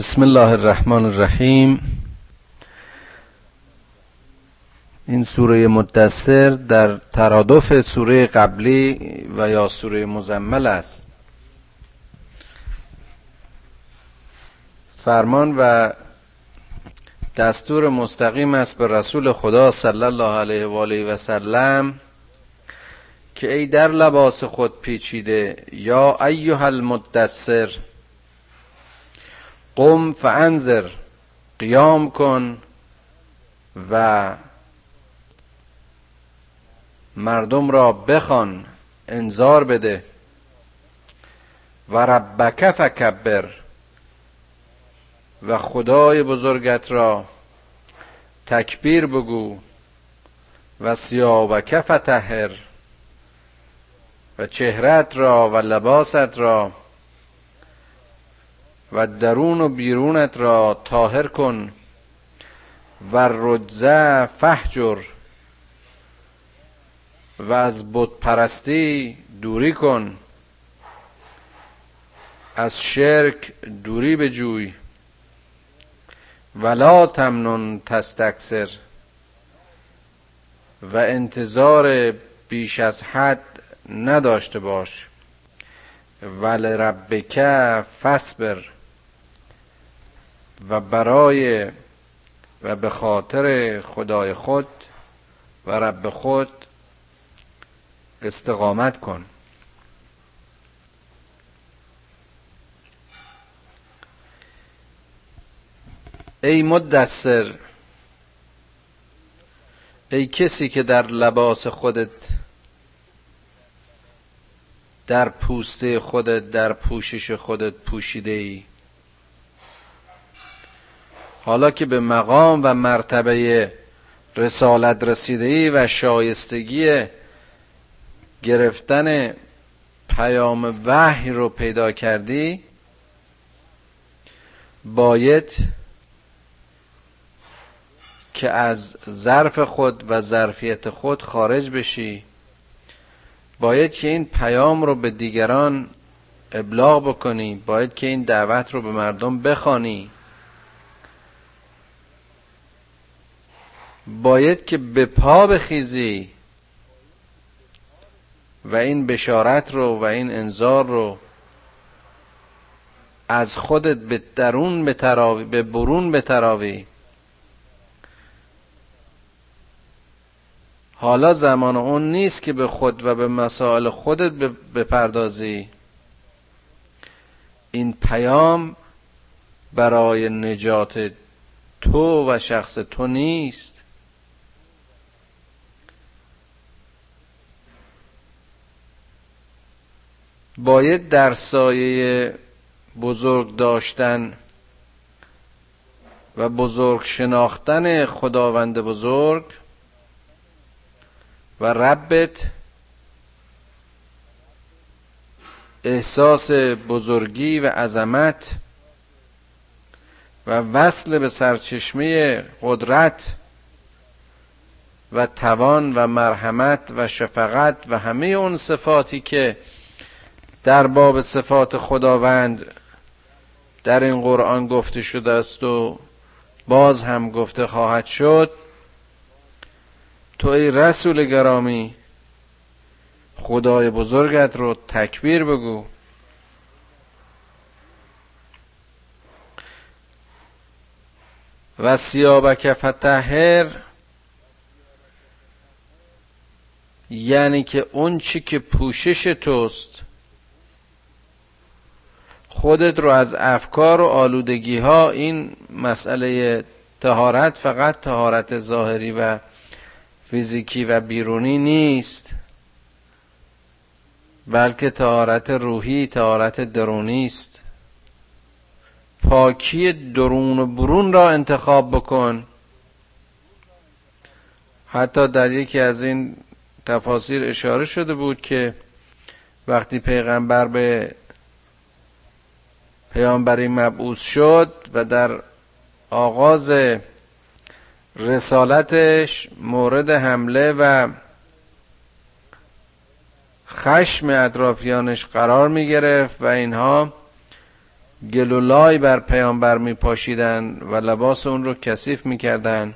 بسم الله الرحمن الرحیم. این سوره مدثر در ترادف سوره قبلی و یا سوره مزمل است. فرمان و دستور مستقیم است به رسول خدا صلی الله علیه و آله و سلم که ای در لباس خود پیچیده یا ایها المدثر قم فانذر قیام کن و مردم را بخوان انذار بده. و ربک فکبر و خدای بزرگت را تکبیر بگو. و سیابک فتحر و چهرت را و لباست را و درون و بیرونت را طاهر کن و رجزه فهجر و از بت پرستی دوری کن. از شرک دوری به جوی ولا تمنن تستکسر و انتظار بیش از حد نداشته باش. ول ربک فصبر و برای و به خاطر خدای خود و رب خود استقامت کن. ای مدثر ای کسی که در لباس خودت در پوسته خودت در پوشش خودت پوشیده ای حالا که به مقام و مرتبه رسالت رسیده ای و شایستگی گرفتن پیام وحی رو پیدا کردی باید که از ظرف خود و ظرفیت خود خارج بشی. باید که این پیام رو به دیگران ابلاغ بکنی. باید که این دعوت رو به مردم بخوانی. باید که به پا بخیزی و این بشارت رو و این انذار رو از خودت به درون بتراوی به برون بتراوی. حالا زمان اون نیست که به خود و به مسائل خودت بپردازی. این پیام برای نجات تو و شخص تو نیست. باید در سایه بزرگ داشتن و بزرگ شناختن خداوند بزرگ و ربت احساس بزرگی و عظمت و وصل به سرچشمه قدرت و توان و مرحمت و شفقت و همه اون صفاتی که در باب صفات خداوند در این قرآن گفته شده است و باز هم گفته خواهد شد. تو ای رسول گرامی خدای بزرگت رو تکبیر بگو. و سیابک فتحر یعنی که اون چی که پوشش توست خودت رو از افکار و آلودگی ها این مسئله تهارت فقط تهارت ظاهری و فیزیکی و بیرونی نیست. بلکه تهارت روحی تهارت درونی است. پاکی درون و برون را انتخاب بکن. حتی در یکی از این تفاسیر اشاره شده بود که وقتی پیغمبر به پیامبری مبعوث شد و در آغاز رسالتش مورد حمله و خشم اطرافیانش قرار می گرفت و اینها گلولای بر پیامبر می پاشیدن و لباس اون رو کثیف می کردن.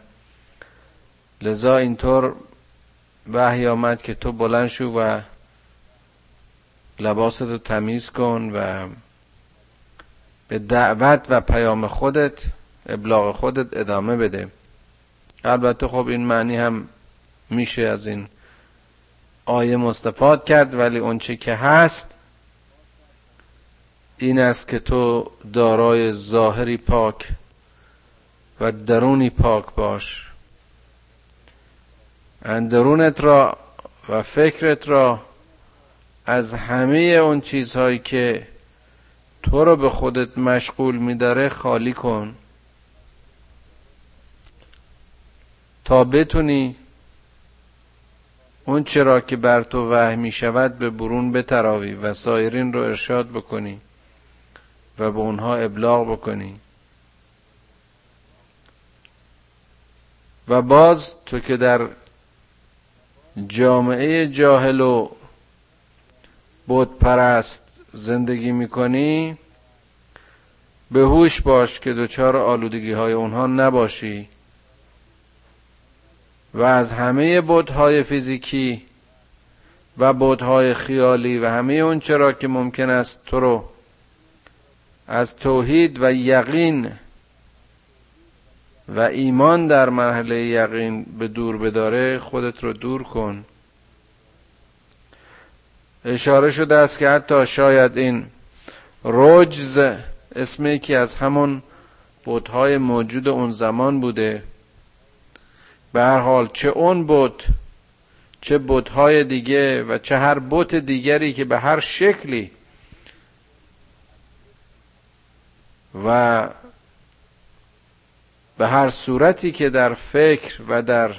لذا اینطور وحی آمد که تو بلند شو و لباست رو تمیز کن و به دعوت و پیام خودت ابلاغ خودت ادامه بده. البته خب این معنی هم میشه از این آیه مستفاد کرد ولی اونچه که هست این است که تو دارای ظاهری پاک و درونی پاک باش. اندرونت را و فکرت را از همه اون چیزهایی که تو رو به خودت مشغول میداره خالی کن. تا بتونی اون چرا که بر تو وحی می شود به برون بتراوی و سایرین رو ارشاد بکنی و به اونها ابلاغ بکنی. و باز تو که در جامعه جاهل و بود پرست زندگی می‌کنی به هوش باش که دچار آلودگی های اونها نباشی. و از همه بودهای فیزیکی و بودهای خیالی و همه اون چرا که ممکن است تو رو از توحید و یقین و ایمان در مرحله یقین به دور بداره خودت رو دور کن. اشاره شده است که حتی شاید این رجز اسمی که از همون بودهای موجود اون زمان بوده. به هر حال چه اون بود چه بودهای دیگه و چه هر بوت دیگری که به هر شکلی و به هر صورتی که در فکر و در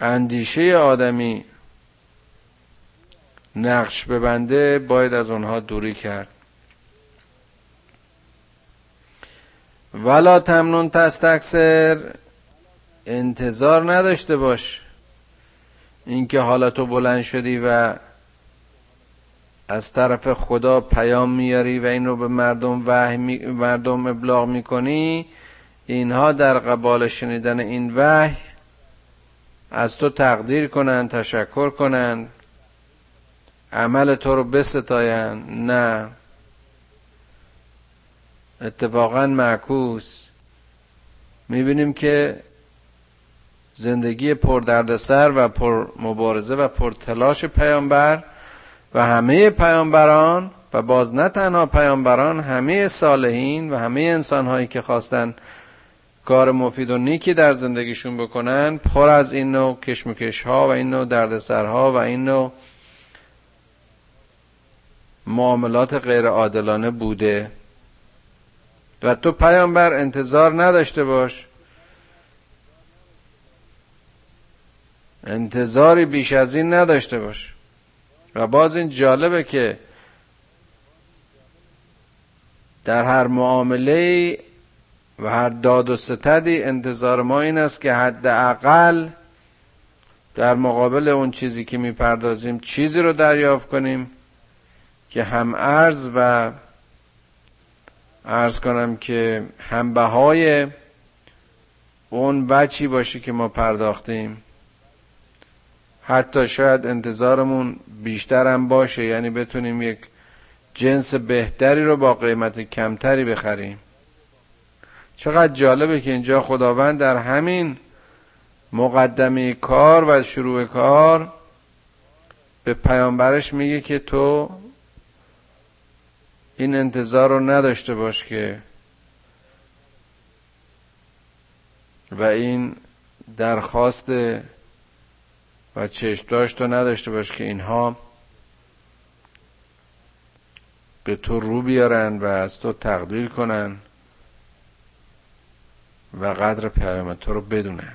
اندیشه آدمی نقش ببنده باید از اونها دوری کرد. ولا تمنون تستکسر انتظار نداشته باش. اینکه حالا تو بلند شدی و از طرف خدا پیام میاری و این رو به مردم وحی مردم ابلاغ می‌کنی اینها در قبال شنیدن این وحی از تو تقدیر کنند تشکر کنند عمل تو رو بستاین نه. اتفاقا معکوس. می‌بینیم که زندگی پر دردسر و پر مبارزه و پر تلاش پیامبر و همه پیامبران و باز نه تنها پیامبران همه صالحین و همه انسان هایی که خواستن کار مفید و نیکی در زندگیشون بکنن پر از این نوع کشمکش ها و این نوع دردسرها و این نوع معاملات غیر عادلانه بوده. و تو پیامبر انتظار نداشته باش. انتظاری بیش از این نداشته باش. و باز این جالبه که در هر معامله و هر داد و ستدی انتظار ما این است که حداقل در مقابل اون چیزی که می‌پردازیم چیزی رو دریافت کنیم. که هم ارز و ارز کنم که هم بهای اون بچی باشه که ما پرداختیم. حتی شاید انتظارمون بیشتر هم باشه یعنی بتونیم یک جنس بهتری رو با قیمت کمتری بخریم. چقدر جالبه که اینجا خداوند در همین مقدمه کار و شروع کار به پیامبرش میگه که تو این انتظار رو نداشته باش که و این درخواست و چشم داشت تو نداشته باش که اینها به تو رو بیارن و از تو تقدیر کنن و قدر پیام تو رو بدونن.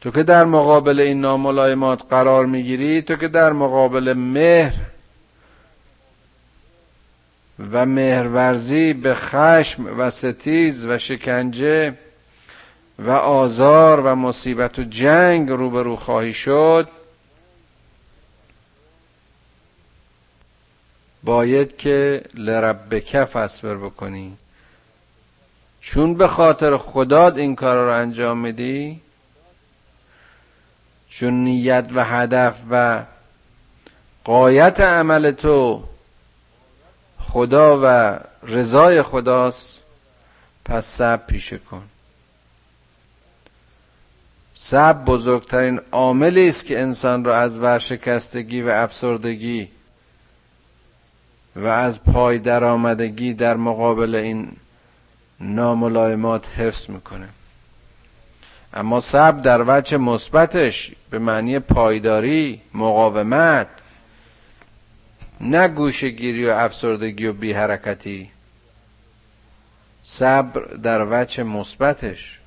تو که در مقابل این ناملایمات قرار می‌گیری تو که در مقابل مهر و مهرورزی به خشم و ستیز و شکنجه و آزار و مصیبت و جنگ روبرو خواهی شد. باید که لربک فصبر بکنی. چون به خاطر خداد این کار رو انجام میدی چون نیت و هدف و قایت عمل تو خدا و رضای خداست. پس صبر پیشه کن. صبر بزرگترین عاملی است که انسان را از ورشکستگی و افسردگی و از پای درآمدگی در مقابل این ناملایمات حفظ می‌کنه. اما صبر در وجه مثبتش به معنی پایداری مقاومت نه گوشگیری و افسردگی و بی حرکتی صبر در وجه مثبتش.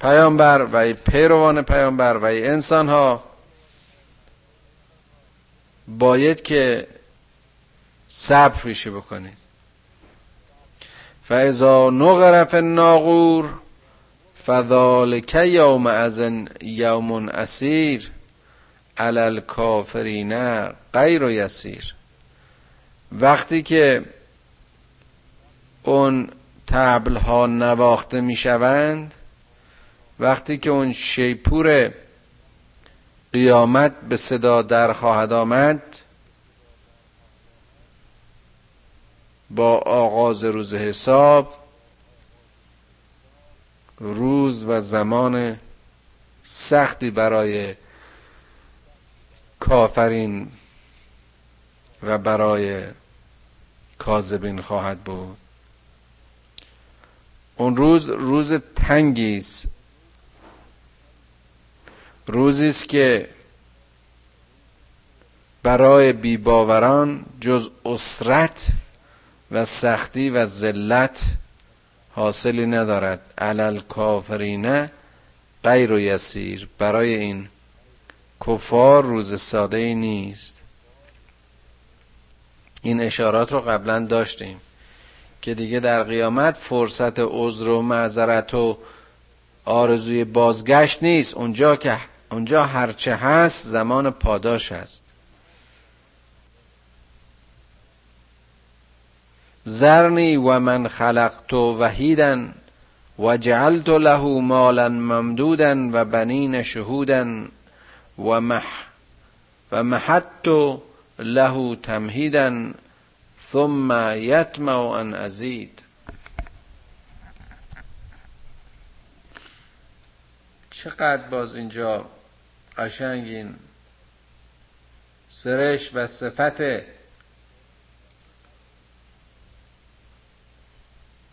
پیامبر و پیروان پیامبر و انسان ها باید که صبر پیشه بکنید. فاذا نغر فی الناغور فذالک یوم ازن یوم اسیر علی الکافرین غیر یسیر. وقتی که اون تبل ها نواخته می شوند وقتی که اون شیپور قیامت به صدا در خواهد آمد با آغاز روز حساب روز و زمان سختی برای کافرین و برای کاذبین خواهد بود. اون روز روز تنگی است. روزی است که برای بیباوران جز اسرت و سختی و ذلت حاصلی ندارد. علل کافرینه غیر و یسیر. برای این کفار روز ساده ای نیست. این اشارات رو قبلا داشتیم که دیگه در قیامت فرصت عذر و معذرت و آرزوی بازگشت نیست. اونجا که اونجا هرچه هست زمان پاداش هست. زرنی و من خلقت وحیدا و جعلت له مالا ممدودا و بنین شهودا. و مح. و محدت له تمهیدا ثم یطمع ان ازید. چقدر باز اینجا قشنگین. سرش و صفت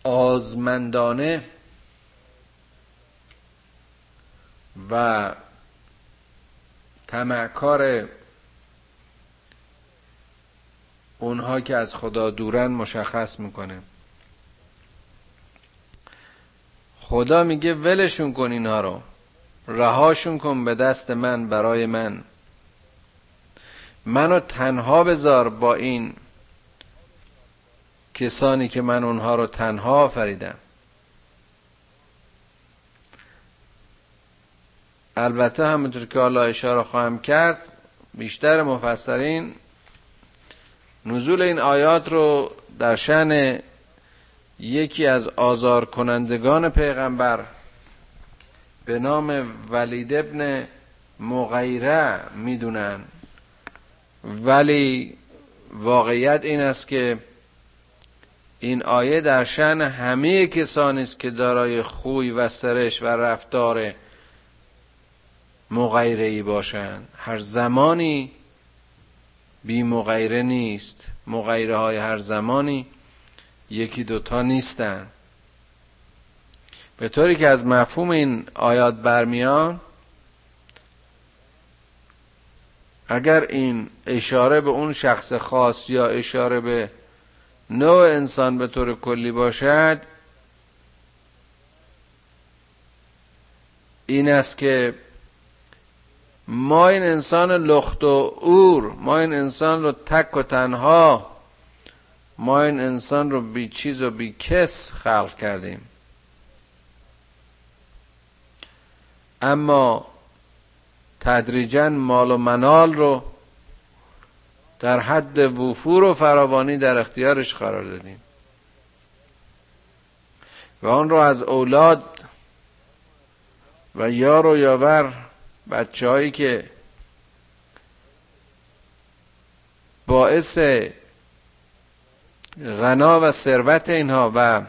آزمندانه و تمعکار اونها که از خدا دورن مشخص می‌کنه. خدا میگه ولشون کن اینها رو. رهاشون کن به دست من برای من. منو تنها بذار با این کسانی که من اونها رو تنها آفریدم. البته همونطور که حالا اشاره خواهم کرد بیشتر مفسرین نزول این آیات رو در شن یکی از آزار کنندگان پیغمبر به نام ولید ابن مغیره می‌دونن. ولی واقعیت این است که این آیه در شن همه کسانی است که دارای خوی و سرش و رفتار مغیره ای باشند. هر زمانی بی مغیره نیست. مغیره های هر زمانی یکی دوتا نیستن. به طوری که از مفهوم این آیات برمیان اگر این اشاره به اون شخص خاص یا اشاره به نوع انسان به طور کلی باشد این است که ما این انسان لخت و اور ما این انسان رو تک و تنها ما این انسان رو بی چیز و بی کس خلق کردیم. اما تدریجا مال و منال رو در حد وفور و فراوانی در اختیارش قرار دادیم. و آن را از اولاد و یار و یاور بچه هایی که باعث غنا و ثروت اینها و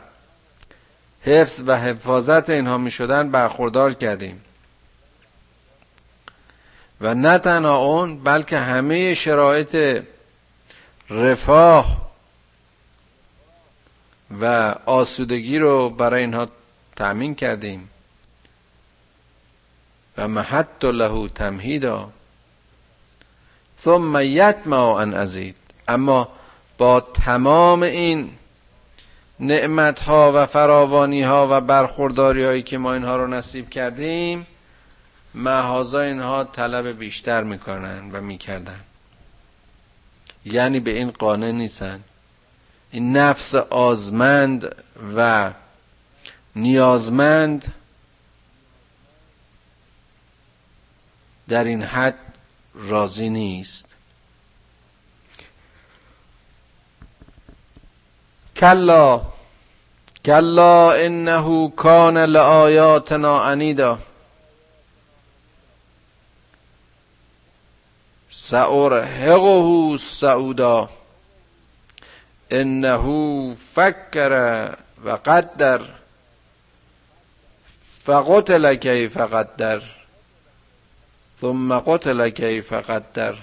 حفظ و حفاظت اینها می شدن برخوردار کردیم. و نه تنها اون بلکه همه شرایط رفاه و آسودگی رو برای اینها تأمین کردیم. و محت له تمهیدا. ثم یتمع ان ازید. اما با تمام این نعمت ها و فراوانی ها و برخورداری هایی که ما اینها رو نصیب کردیم محازا اینها طلب بیشتر می‌کنن و می‌کردن. یعنی به این قانع نیستن. این نفس آزمند و نیازمند در این حد راضی نیست؟ کلا کلا انه کان لآیاتنا عنیدا. سأرهقه سعودا. انه فکر و قدر. فقتل کیف قدر. ثم قتل کیف قدر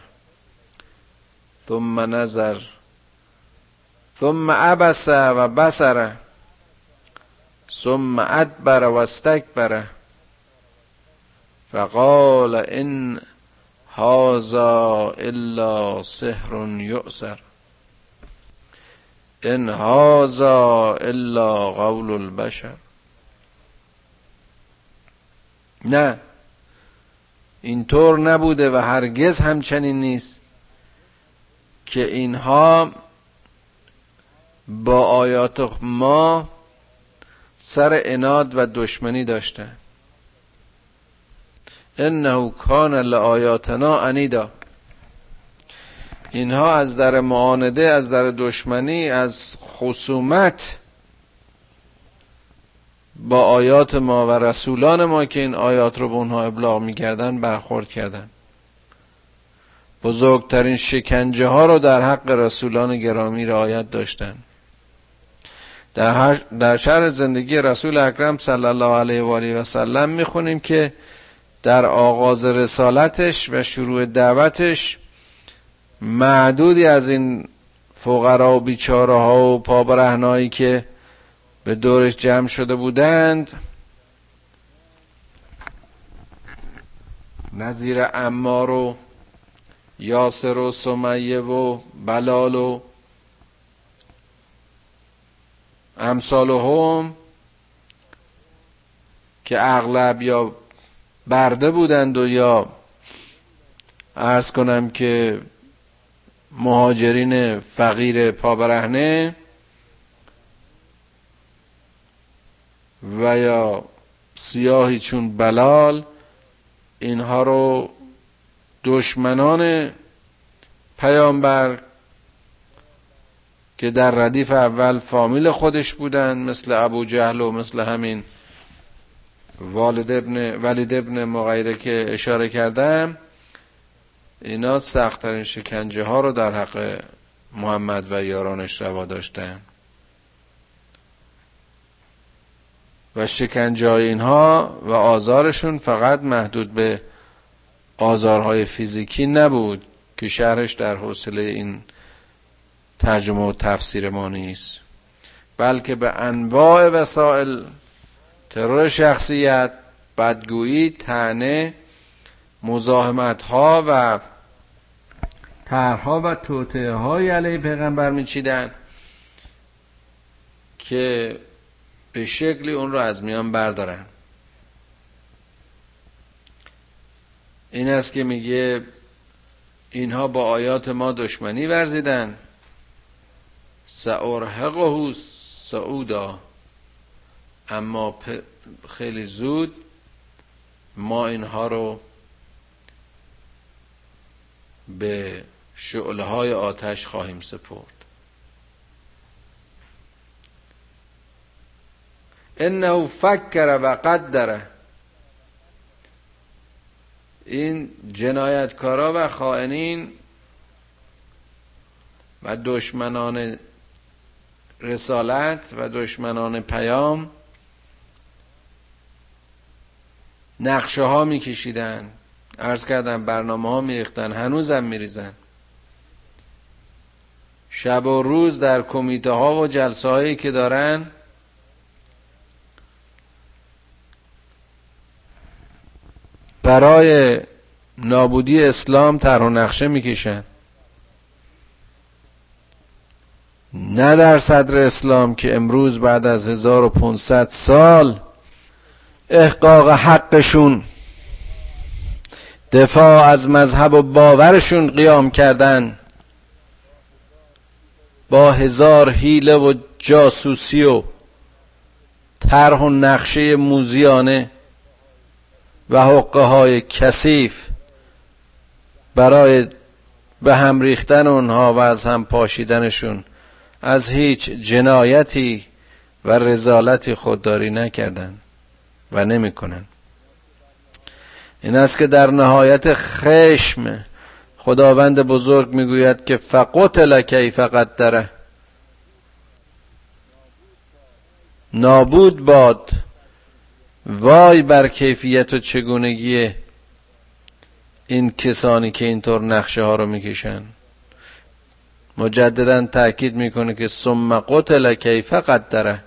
ثم نظر ثم عبس و بسر ثم ادبر و استکبر فقال ان هذا الا سحر یؤثر ان هذا الا قول البشر. نه اینطور نبوده و هرگز همچنین نیست که اینها با آیات ما سر اناد و دشمنی داشته انه کان لآیاتنا انیدا اینها از در معانده از در دشمنی از خصومت با آیات ما و رسولان ما که این آیات رو به اونها ابلاغ می‌کردن برخورد کردن. بزرگترین شکنجه ها رو در حق رسولان گرامی رعایت داشتن. در, در شهر زندگی رسول اکرم صلی الله علیه و آله و سلم می‌خونیم که در آغاز رسالتش و شروع دعوتش معدودی از این فقرا و بیچاره ها و پابرهنایی که به دورش جمع شده بودند. نظیر امار و یاسر و سمیه و بلال و امثال هم که اغلب یا برده بودند و یا ارز کنم که مهاجرین فقیر پابرهنه و یا سیاهی چون بلال اینها رو دشمنان پیامبر که در ردیف اول فامیل خودش بودن مثل ابو جهل و مثل همین والد ابن ولید ابن مغیره که اشاره کردم اینا سختترین شکنجه ها رو در حق محمد و یارانش روا داشتن. و شکنجه اینها و آزارشون فقط محدود به آزارهای فیزیکی نبود که شهرش در حوصله این ترجمه و تفسیر ما نیست بلکه به انواع وسائل ترور شخصیت بدگویی تنه مزاحمت ها و طرحها و توطعه های علیه پیغمبر میچیدن که به شکلی اون رو از میان بردارن. این است که میگه اینها با آیات ما دشمنی ورزیدن. سأرهقه سعودا. اما خیلی زود ما اینها رو به شعله های آتش خواهیم سپرد. انه فکر و قدره این جنایتکارا و خائنین و دشمنان رسالت و دشمنان پیام نقشه ها میکشیدن. ارز کردم برنامه ها میریختن هنوزم میریزن. شب و روز در کمیته ها و جلسه هایی که دارن برای نابودی اسلام طرح و نقشه می‌کشن. نه در صدر اسلام که امروز بعد از 1500 سال احقاق حقشون دفاع از مذهب و باورشون قیام کردن با هزار حیله و جاسوسی و طرح و نقشه موزیانه. و حقه های کثیف برای به هم ریختن اونها و از هم پاشیدنشون از هیچ جنایتی و رزالتی خودداری نکردن و نمی‌کنن. این است که در نهایت خشم خداوند بزرگ می‌گوید که فقط کیف قدره. نابود باد وای بر کیفیت و چگونگی این کسانی که اینطور نقشه ها رو می‌کشن. مجددا تاکید می‌کنه که ثم قتل کیف قدره.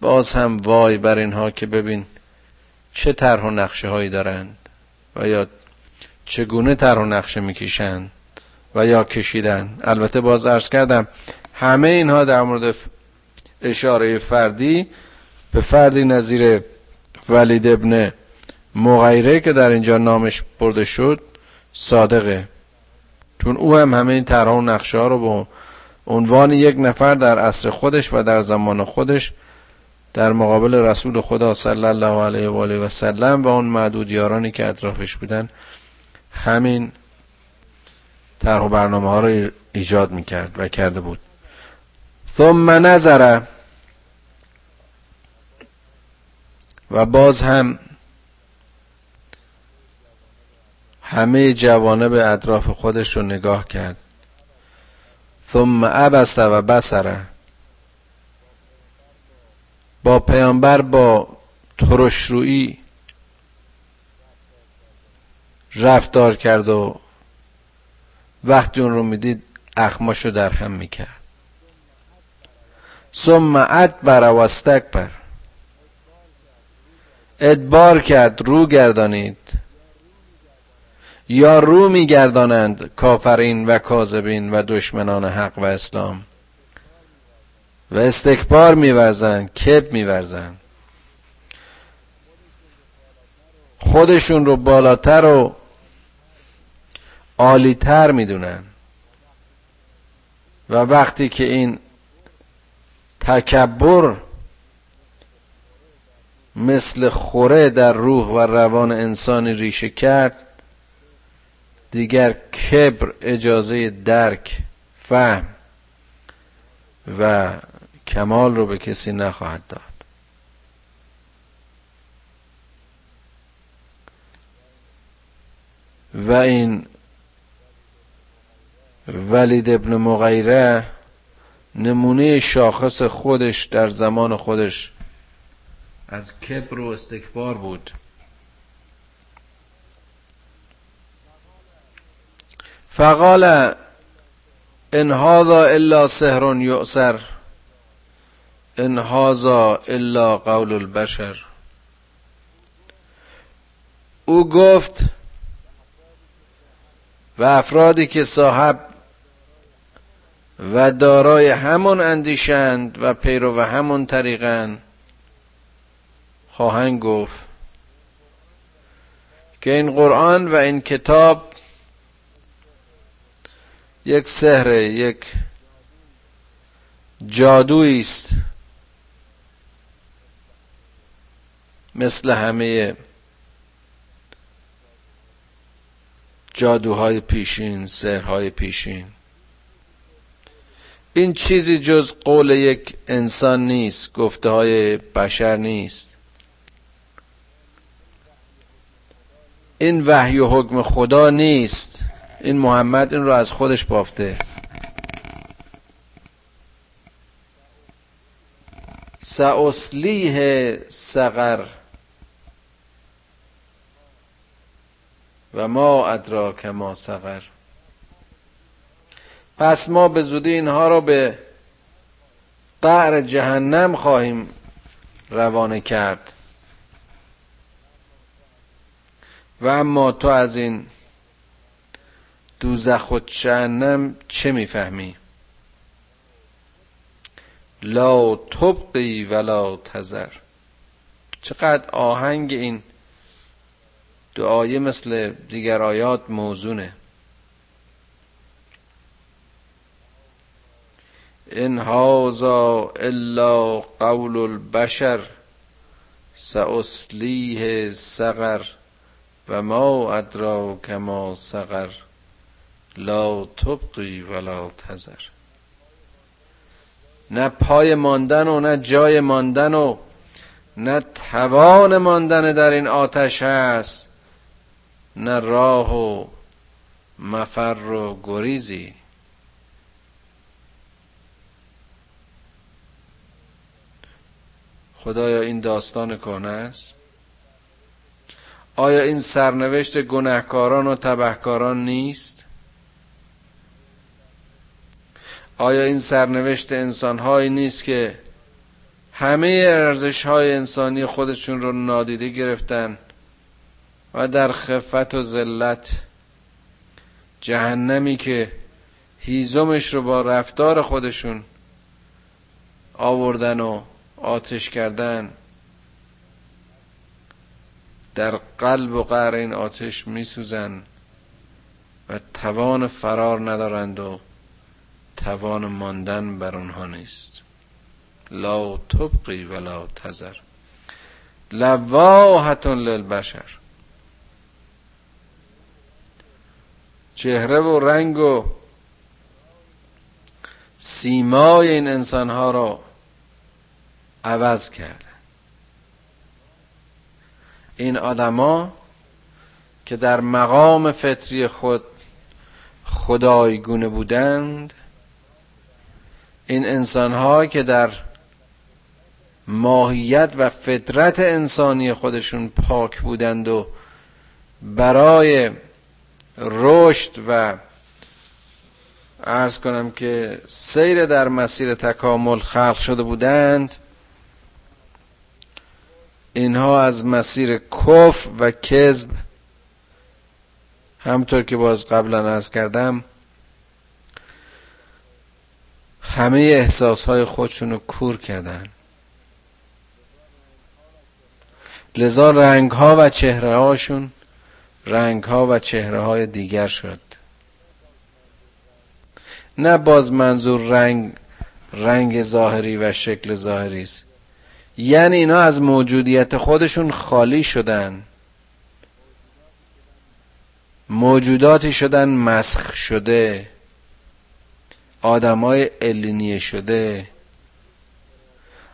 باز هم وای بر اینها که ببین چه طرح و نقشه هایی دارند و یا چگونه طرح و نقشه می‌کشند و یا کشیدن. البته باز عرض کردم همه اینها در مورد اشاره فردی به فردی نظیر ولید ابن مغیره که در اینجا نامش برده شد صادقه. چون او هم همه این طرح و نقشه ها رو به عنوان یک نفر در عصر خودش و در زمان خودش در مقابل رسول خدا صلی الله علیه و آله و سلم و اون معدود یارانی که اطرافش بودن همین طرح و برنامه ها رو ایجاد می‌کرد و کرده بود. ثم نظره و باز هم همه جوانه به اطراف خودش رو نگاه کرد. ثم عبس و بسره با پیامبر با ترشرویی رفتار کرد و وقتی اون رو می‌دید اخماشو در هم می‌کرد. ثم ادبر و استکبر. ادبار کرد رو گردانید. یا رو میگردانند کافرین و کاذبین و دشمنان حق و اسلام. و استکبار میورزند کب میورزند. خودشون رو بالاتر و عالیتر می‌دونن. و وقتی که این تکبر مثل خوره در روح و روان انسانی ریشه کرد دیگر کبر اجازه درک فهم و کمال رو به کسی نخواهد داد. و این ولید ابن مغیره نمونه شاخص خودش در زمان خودش از کبر و استکبار بود. فقال ان هذا الا سحر یؤثر ان هذا الا قول البشر. او گفت و افرادی که صاحب و دارای همون اندیشند و پیرو و همون طریقند. خواهند گفت که این قرآن و این کتاب یک سحر یک جادویی است. مثل همه جادوهای پیشین سهرهای پیشین. این چیزی جز قول یک انسان نیست گفته های بشر نیست. این وحی و حکم خدا نیست. این محمد این رو از خودش بافته. ساصلیه سقر. و ما ادراک ما سقر. پس ما به زودی اینها را به قعر جهنم خواهیم روانه کرد. و اما تو از این دوزخ و جهنم چه می‌فهمی؟ لا تبقی ولا تذر. چقدر آهنگ این دعایه مثل دیگر آیات موزونه. ان هذا الا قول البشر سأسلیه سقر. و ما ادراک ما سقر لا تبقی ولا تذر. نه پای ماندن و نه جای ماندن و نه توان ماندن در این آتش هست نه راه و مفر و گریزی. خدایا این داستان کنه است؟ آیا این سرنوشت گناهکاران و تبهکاران نیست؟ آیا این سرنوشت انسانهایی نیست که همه ارزش های انسانی خودشون رو نادیده گرفتن و در خفت و ذلت جهنمی که هیزمش رو با رفتار خودشون آوردن و آتش کردن؟ در قلب و قعر این آتش میسوزن و توان فرار ندارند و توان ماندن بر اونها نیست. لا تبقی ولا تذر. لواحتون للبشر. چهره و رنگ و سیمای این انسان ها را عوض کرده این آدما که در مقام فطری خود خدایگونه بودند این انسان که در ماهیت و فطرت انسانی خودشون پاک بودند و برای رشد و ارز کنم که سیر در مسیر تکامل خلق شده بودند اینها از مسیر کف و کذب همطور که باز قبلا از کردم همه احساس های خودشون رو کور کردن. لذا رنگ ها و چهره هاشون رنگ ها و چهره های دیگر شد. نه باز منظور رنگ رنگ ظاهری و شکل ظاهری است. یعنی اینا از موجودیت خودشون خالی شدن. موجوداتی شدن مسخ شده. آدمای الینیه شده.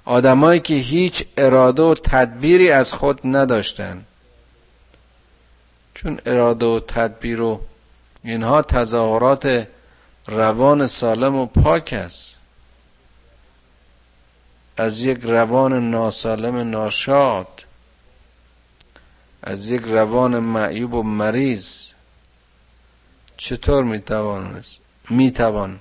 آدمایی که هیچ اراده و تدبیری از خود نداشتن. چون اراده و تدبیر و اینها تظاهرات روان سالم و پاک است. از یک روان ناسالم ناشاد از یک روان معیوب و مریض چطور می‌توان می‌توان.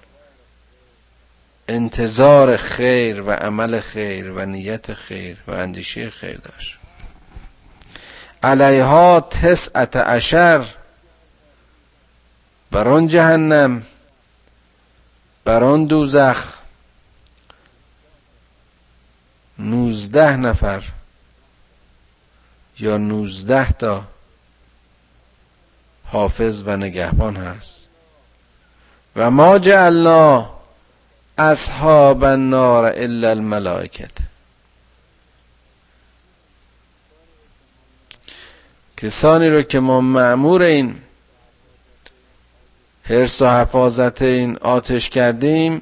انتظار خیر و عمل خیر و نیت خیر و اندیشه خیر داشت. علیها تسعت عشر بر آن جهنم بر آن دوزخ نوزده نفر یا نوزده تا حافظ و نگهبان هست. و ما جعلنا اصحاب النار الا الملائکت. کسانی رو که ما معمور این حرس و حفاظت این آتش کردیم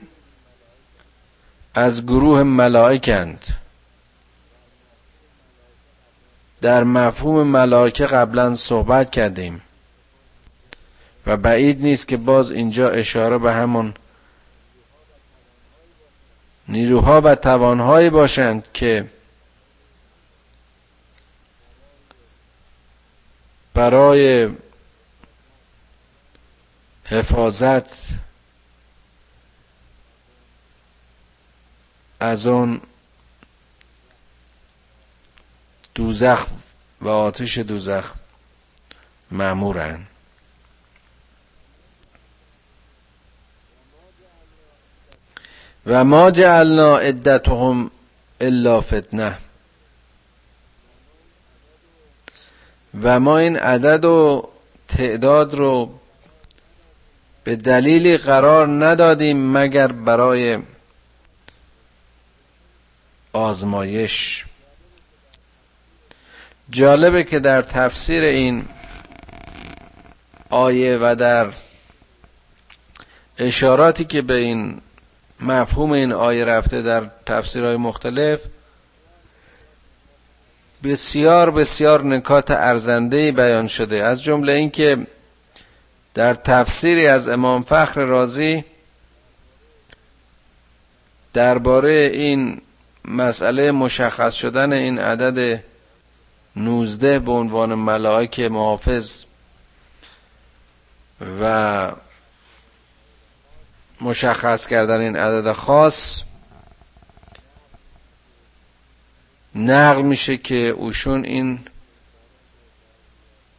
از گروه ملائکند. در مفهوم ملائکه قبلا صحبت کردیم. و بعید نیست که باز اینجا اشاره به همون نیروها و توانهایی باشند که برای حفاظت از اون دوزخ و آتش دوزخ معمورن و ما جعلنا عدتهم الا فتنه. و ما این عدد و تعداد رو به دلیلی قرار ندادیم مگر برای آزمایش. جالبه که در تفسیر این آیه و در اشاراتی که به این مفهوم این آیه رفته در تفسیرهای مختلف بسیار بسیار نکات ارزنده بیان شده. از جمله اینکه در تفسیری از امام فخر رازی درباره این مسئله مشخص شدن این عدد نوزده به عنوان ملائک محافظ و مشخص کردن این عدد خاص نقل میشه که اوشون این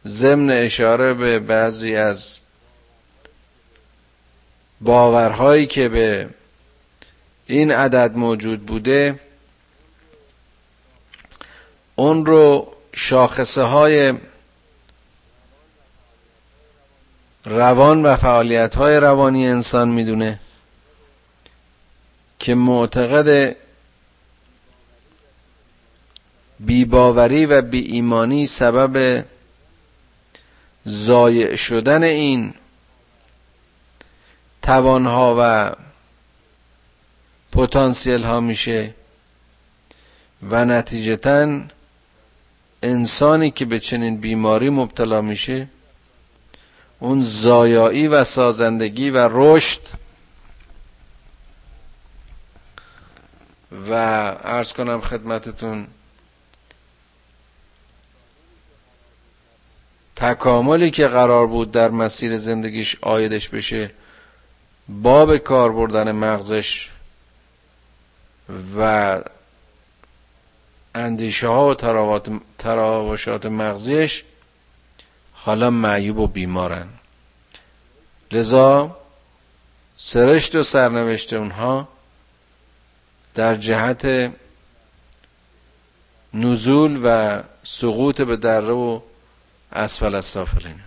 ضمن اشاره به بعضی از باورهایی که به این عدد موجود بوده اون رو شاخصه های روان و فعالیت های روانی انسان می‌دونه که معتقد بیباوری و بی ایمانی سبب زایع شدن این توانها و پتانسیل ها میشه و نتیجتا انسانی که به چنین بیماری مبتلا میشه اون زایایی و سازندگی و رشد و ارز کنم خدمتتون تکاملی که قرار بود در مسیر زندگیش آیدش بشه با به کار بردن مغزش و اندیشه ها و تراوشات مغزیش حالا معیوب و بیمارن. لذا سرشت و سرنوشت اونها در جهت نزول و سقوط به دره و اسفل از سافلین.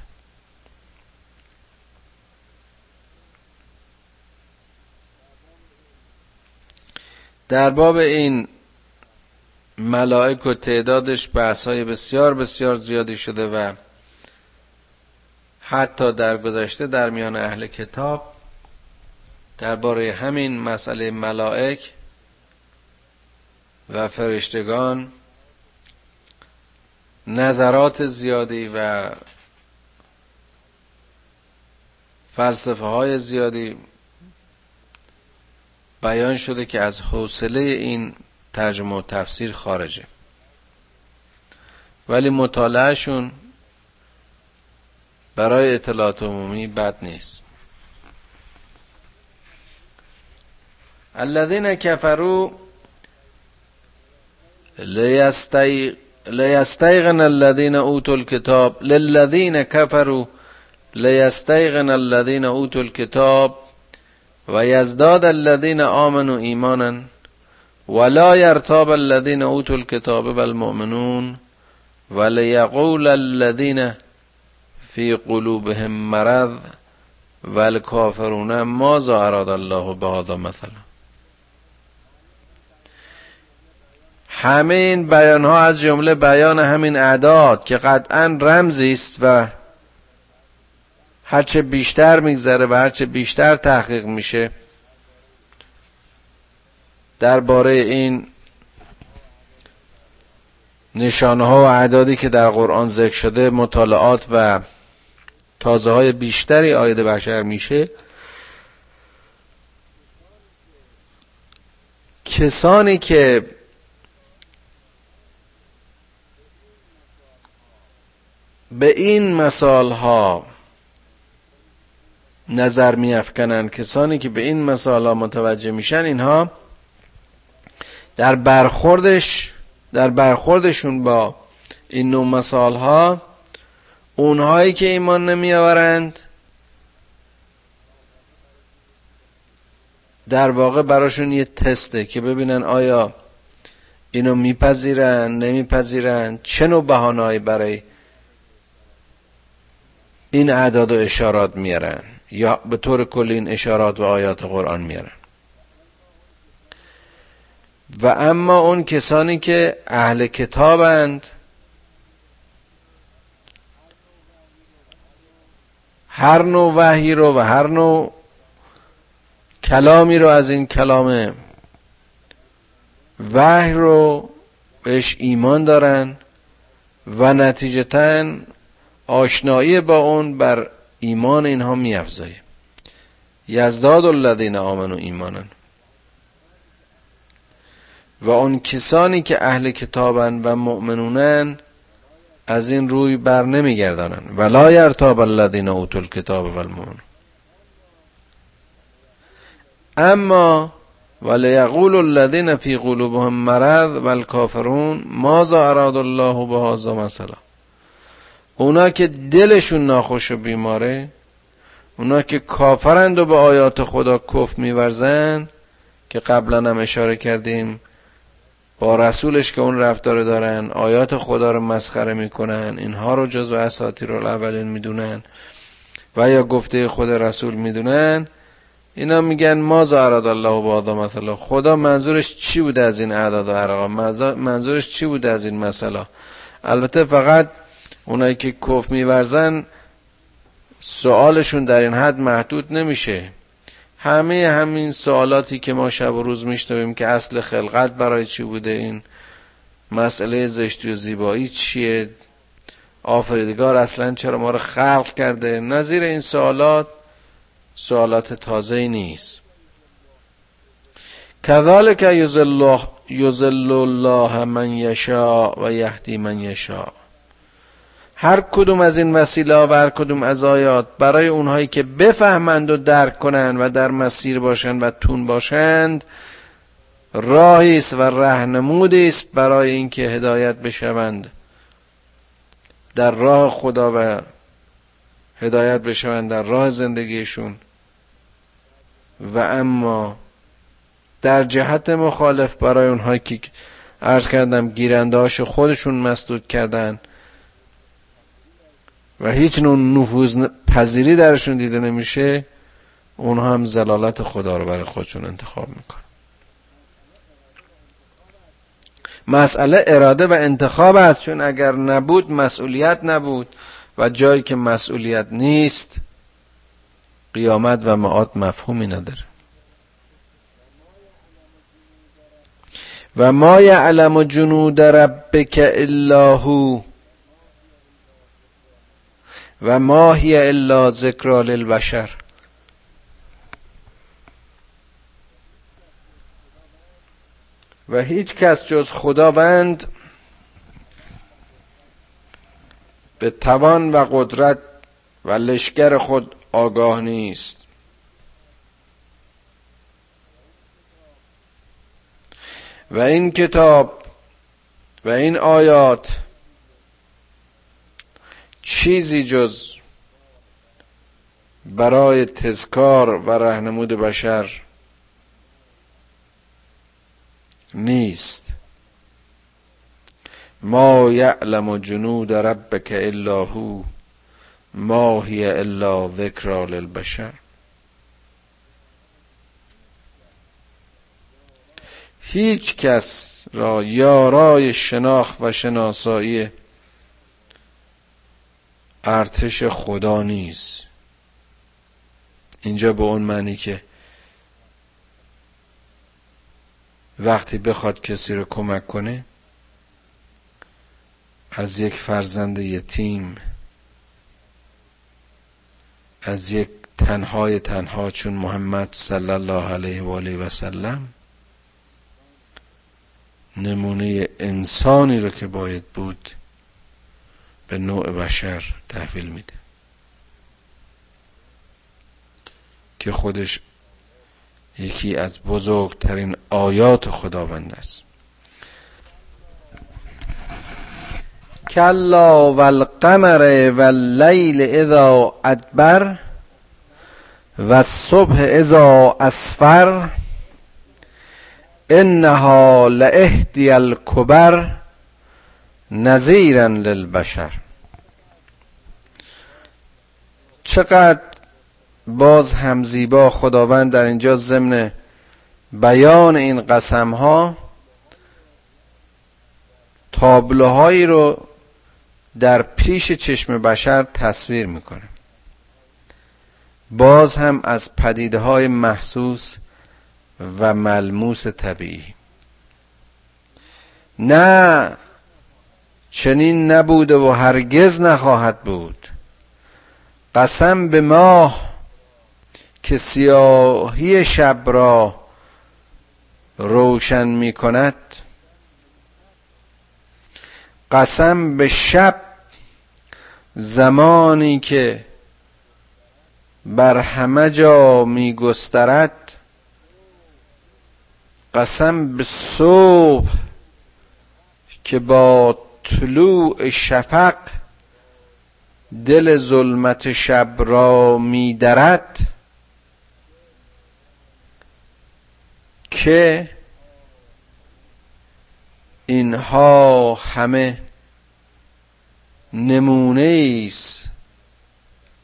در باب این ملائک و تعدادش بحث های بسیار بسیار زیادی شده و حتی در گذشته در میان اهل کتاب درباره همین مسئله ملائک و فرشتگان نظرات زیادی و فلسفه های زیادی بیان شده که از حوصله این ترجمه و تفسیر خارجه. ولی مطالعهشون برای اطلاعات عمومی بد نیست. الذين كفروا لیستیغن الذين اوتوا الكتاب للذين كفروا لیستیغن الذين اوتوا الكتاب و یزداد الذين آمنوا ایمانا ولا يرتاب الذين اوتوا الكتاب والمؤمنون وليقول الذين فی قلوبهم مرض والکافرون ماذا اراد الله به هذا مثلا همه این بیان ها از جمله بیان همین اعداد که قطعا رمزی است و هرچه بیشتر میگذره و هرچه بیشتر تحقیق میشه درباره این نشانه ها و اعدادی که در قرآن ذکر شده مطالعات و تازه های بیشتری آید بشر میشه کسانی که به این مثال ها نظر میافکنن کسانی که به این مثال ها متوجه میشن اینها در برخوردش در برخوردشون با این نوع مثال ها اونهایی که ایمان نمی آورند در واقع براشون یه تسته که ببینن آیا اینو میپذیرن نمیپذیرن چه نوع بهانه‌ای برای این اعداد و اشارات میارن یا به طور کلی این اشارات و آیات قرآن میارن. و اما اون کسانی که اهل کتابند هر نوع وحی رو و هر نوع کلامی رو از این کلام وحی رو بهش ایمان دارن و نتیجتا آشنایی با اون بر ایمان اینها میافزایه یزداد الذین آمنو ایمانن و اون کسانی که اهل کتابن و مؤمنونن از این روی بر نمیگردانن. ولا یرتاب الذین اوتوا الکتاب و اما ولیقول الذین فی قلوبهم مرض والکافرون ماذا اراد الله بهذا مثلا؟ اونا که دلشون ناخوش و بیماره اونا که کافرند و به آیات خدا کف میورزن که قبلا هم اشاره کردیم با رسولش که اون رفتار دارن آیات خدا رو مسخره می‌کنن اینها رو جزو اساطیر الاولین می‌دونن و یا گفته خود رسول می‌دونن اینا میگن ما زارد الله و بادا مثلا. خدا منظورش چی بوده از این اعداد و ارقام منظورش چی بوده از این مثلا البته فقط اونایی که کف میورزن سوالشون در این حد محدود نمیشه. همه همین سوالاتی که ما شب و روز میشنویم که اصل خلقت برای چی بوده این مسئله زشتی و زیبایی چیه؟ آفریدگار اصلا چرا ما رو خلق کرده؟ نظیر این سوالات سوالات تازه نیست. کذالک یزل الله من یشاء و یهدی من یشاء. هر کدوم از این وسیله و هر کدوم از آیات برای اونهایی که بفهمند و درک کنند و در مسیر باشند و تون باشند راهی است و رهنمودی است برای اینکه هدایت بشوند. در راه خدا و هدایت بشوند در راه زندگیشون. و اما در جهت مخالف برای اونهایی که عرض کردم گیرندهاش خودشون مسدود کردن و هیچ نوع نفوذ پذیری درشون دیده نمیشه اونها هم زلالت خدا رو برای خودشون انتخاب میکن مسئله اراده و انتخاب است چون اگر نبود مسئولیت نبود و جایی که مسئولیت نیست قیامت و معاد مفهومی نداره. و ما یعلم جنود ربک الا هو و ما هی الا ذکر للبشر. و هیچ کس جز خداوند به توان و قدرت و لشکر خود آگاه نیست. و این کتاب و این آیات چیزی جز برای تذکار و رهنمود بشر نیست. ما یعلم جنود ربک الا هو ما هی الا ذکر للبشر. هیچ کس را یارای شناخت و شناسایی ارتش خدا نیست. اینجا به اون معنی که وقتی بخواد کسی رو کمک کنه از یک فرزند یتیم از یک تنهای تنها چون محمد صلی الله علیه و آله و سلم نمونه انسانی رو که باید بود به نوع بشر تحویل میده. که خودش یکی از بزرگترین آیات خداوند است. کلا والقمر واللیل اذا ادبر و الصبح اذا اسفر انها لاهدی الکبر. نذیرا للبشر. چقدر باز هم زیبا خداوند در اینجا ضمن بیان این قسم ها تابلوهایی رو در پیش چشم بشر تصویر می‌کنه. باز هم از پدیده های محسوس و ملموس طبیعی. نه چنین نبوده و هرگز نخواهد بود. قسم به ماه که سیاهی شب را روشن می کند. قسم به شب زمانی که بر همه جا می گسترد. قسم به صبح که با طلوع شفق دل ظلمت شب را می درد که اینها همه نمونه است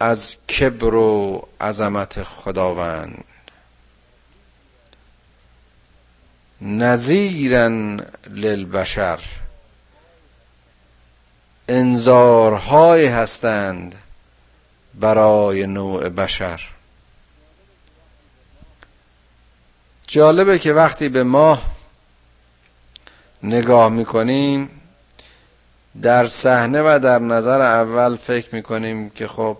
از کبر و عظمت خداوند. نظیرا للبشر. انذارهای هستند برای نوع بشر. جالبه که وقتی به ماه نگاه می‌کنیم در صحنه و در نظر اول فکر می‌کنیم که خب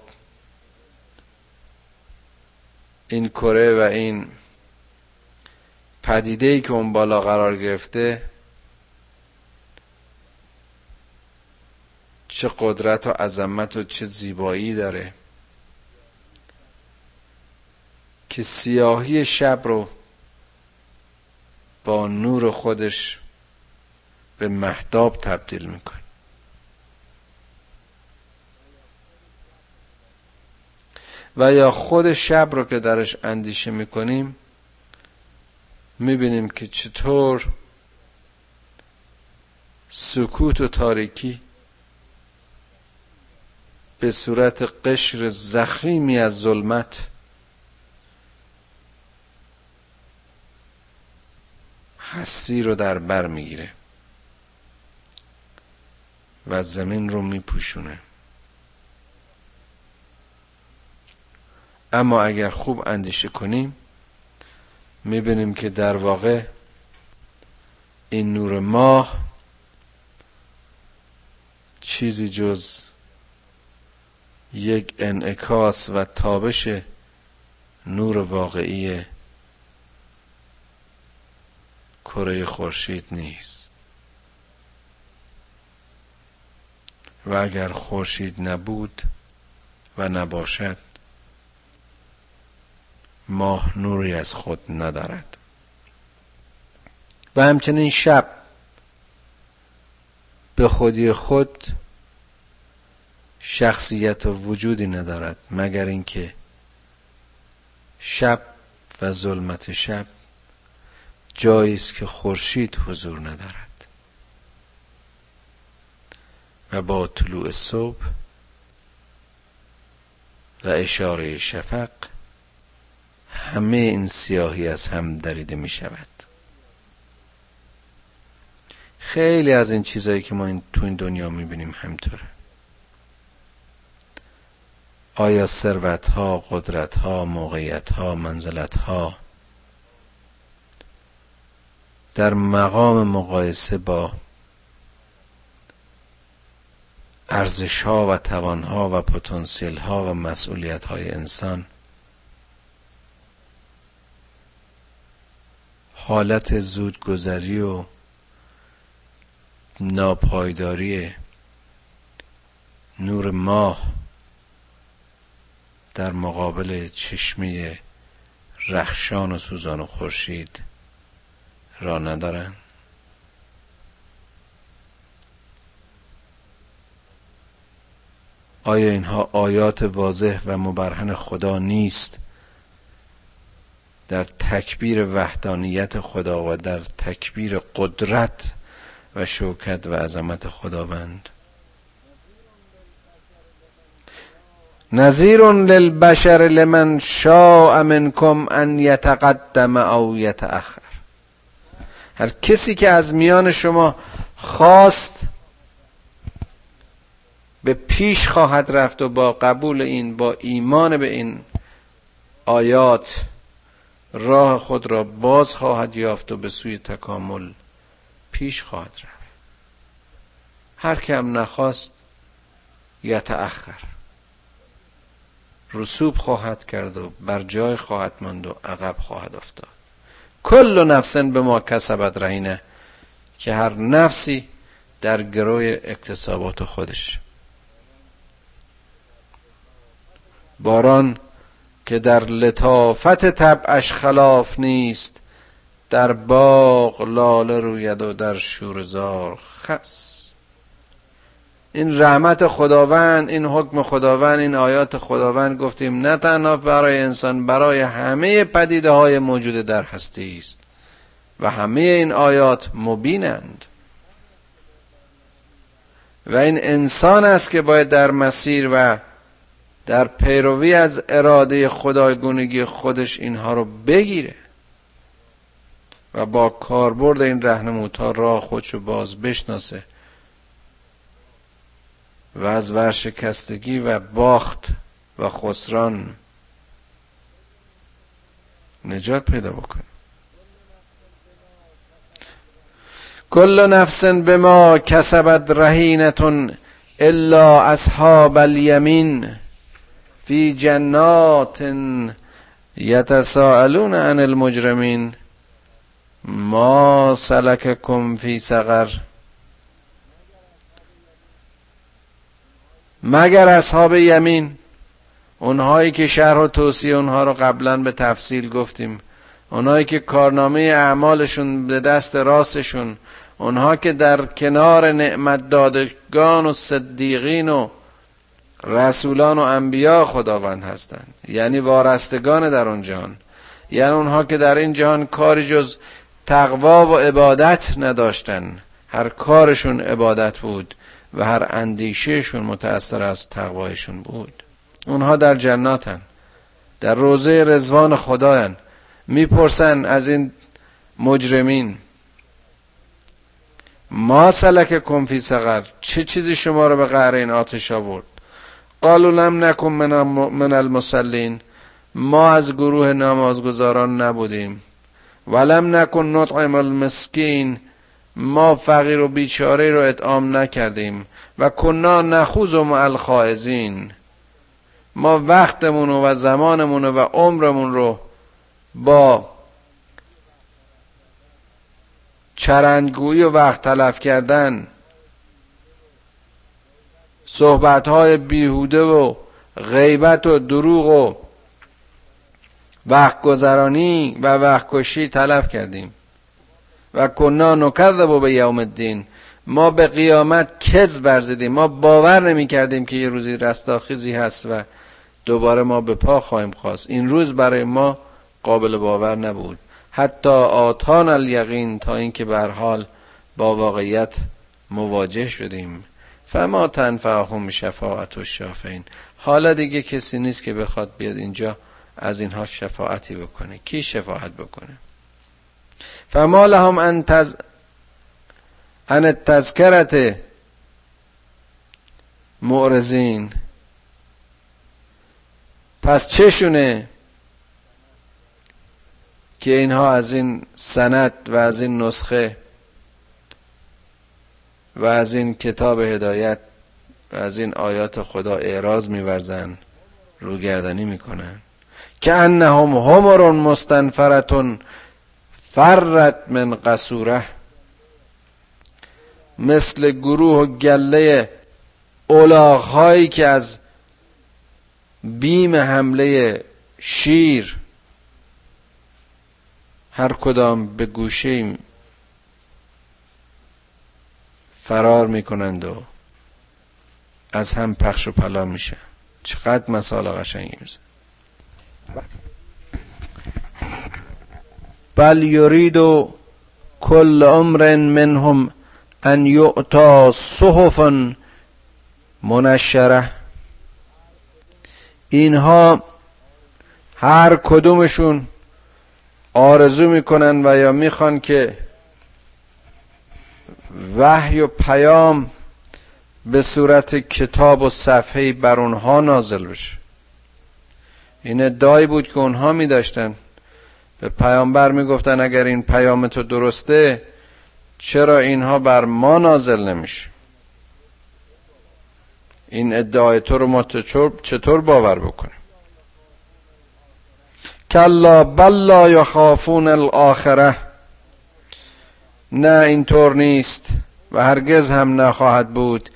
این کره و این پدیده ای که اون بالا قرار گرفته چه قدرت و عظمت و چه زیبایی داره. که سیاهی شب رو با نور خودش به محتاب تبدیل می‌کنه. و یا خود شب رو که درش اندیشه می‌کنیم می‌بینیم که چطور سکوت و تاریکی به صورت قشر زخیمی از ظلمت. هستی رو در بر می‌گیره و زمین رو میپوشونه. اما اگر خوب اندیشه کنیم می‌بینیم که در واقع این نور ماه چیزی جز یک انعکاس و تابش نور واقعی کره خورشید نیست. و اگر خورشید نبود و نباشد ماه نوری از خود ندارد. و همچنین شب به خودی خود شخصیت و وجودی ندارد مگر اینکه شب و ظلمت شب جایی است که خورشید حضور ندارد. و با طلوع صبح و اشاره شفق همه این سیاهی از هم دریده می شود. خیلی از این چیزهایی که ما این تو این دنیا می بینیم همطوره آیا ثروت ها قدرت ها موقعیت ها منزلت ها در مقام مقایسه با ارزش ها و توان ها و پتانسیل ها و مسئولیت های انسان حالت زودگذری و ناپایداری نور ماه در مقابل چشمه رخشان و سوزان و خورشید را ندارند آیا اینها آیات واضح و مبرهن خدا نیست در تکبیر وحدانیت خدا و در تکبیر قدرت و شوکت و عظمت خداوند؟ نظیر للبشر لمن شاء منکم ان یتقدم او یتأخر. هر کسی که از میان شما خواست به پیش خواهد رفت و با قبول این با ایمان به این آیات راه خود را باز خواهد یافت و به سوی تکامل پیش خواهد رفت. هر کم نخواست یتأخر. رسوب خواهد کرد و بر جای خواهد ماند و عقب خواهد افتاد. کل نفسن به ما کسبت رهینه که هر نفسی در گروه اکتسابات خودش. باران که در لطافت طبعش خلاف نیست در باغ لاله روید و در شورزار خس. این رحمت خداوند این حکم خداوند این آیات خداوند گفتیم نه تنها برای انسان برای همه پدیده های موجود در هستی است. و همه این آیات مبینند. و این انسان است که باید در مسیر و در پیروی از اراده خدایگونگی خودش اینها رو بگیره و با کاربرد این رهنموتا راه خودشو باز بشناسه. و از ورشکستگی و باخت و خسران نجات پیدا بکنه کل نفس به ما کسبت رهینتون الا اصحاب الیمین فی جنات یتساءلون عن المجرمین. ما سلککم فی سقر. مگر اصحاب یمین؟ اونهایی که شرح و توصیه اونها رو قبلا به تفصیل گفتیم. اونهایی که کارنامه اعمالشون به دست راستشون. اونها که در کنار نعمت دادگان و صدیقین و رسولان و انبیا خداوند هستند یعنی وارستگان در اون جهان. یعنی اونها که در این جهان کاری جز تقوا و عبادت نداشتن. هر کارشون عبادت بود. و هر اندیشهشون متأثر از تقوایشون بود. اونها در جناتن. در روزه رزوان خداین می‌پرسن از این مجرمین ما سلک کن فی سقر چه چیزی شما رو به قعر این آتش آورد؟ قالوا لم نکن من المسلین ما از گروه نمازگزاران نبودیم. ولم نکن نطعم المسکین ما فقیر و بیچاره رو اطعام نکردیم و کنا نخوز و الخائزین. ما وقتمون و زمانمون و عمرمون رو با چرندگویی و وقت تلف کردن صحبت های بیهوده و غیبت و دروغ و وقت گذرانی و وقت کشی تلف کردیم. و کنا نکذب به یوم الدین. ما به قیامت کز برزدیم ما باور نمی کردیم که یه روزی رستاخیزی هست و دوباره ما به پا خواهیم خواست. این روز برای ما قابل باور نبود. حتی آتان الیقین تا اینکه به حال با واقعیت مواجه شدیم. فما تنفعهم شفاعت و شافین حالا دیگه کسی نیست که بخواد بیاد اینجا از اینها شفاعتی بکنه. کی شفاعت بکنه؟ فما لهم ان تز ان التذکرت معرزین پس چشونه که اینها از این سند و از این نسخه و از این کتاب هدایت و از این آیات خدا اعراض میورزن روگردنی می‌کنن. که انهم همر مستنفرتون فرت من قصوره. مثل گروه و گله اولاغهایی که از بیم حمله شیر هر کدام به گوشه فرار می‌کنند و از هم پخش و پلا میشه. چقدر مثال قشنگی میزن بل یرید کل عمر منهم ان یعطا صحف منشره اینها هر کدومشون آرزو می‌کنن و یا می‌خوان که وحی و پیام به صورت کتاب و صفحه بر اونها نازل بشه. این ادعایی بود که اونها می داشتن به پیامبر می گفتن اگر این پیام تو درسته چرا اینها بر ما نازل نمیشه این ادعای تو رو ما چطور باور بکنیم؟ کلا بلا یخافون الاخره. نه اینطور نیست و هرگز هم نخواهد بود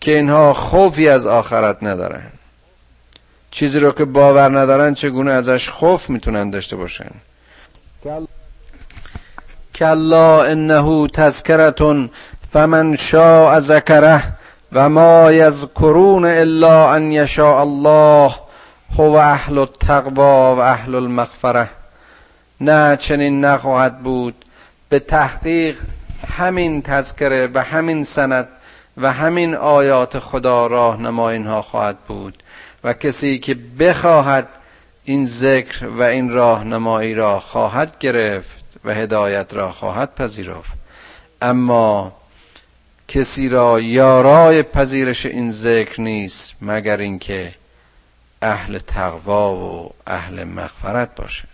که اینها خوفی از آخرت ندارن. چیزی رو که باور ندارن چگونه ازش خوف می‌تونن داشته باشن؟ کلا انه تذکرتون فمن شاء ذکره و ما یذکرون الا ان یشاء الله هو اهل التقوا و اهل المغفره. نه چنین نخواهد بود. به تحقیق همین تذکره و همین سند و همین آیات خدا راهنما اینها خواهد بود. و کسی که بخواهد این ذکر و این راهنمایی را خواهد گرفت و هدایت را خواهد پذیرفت. اما کسی را یارای پذیرش این ذکر نیست مگر اینکه اهل تقوا و اهل مغفرت باشه.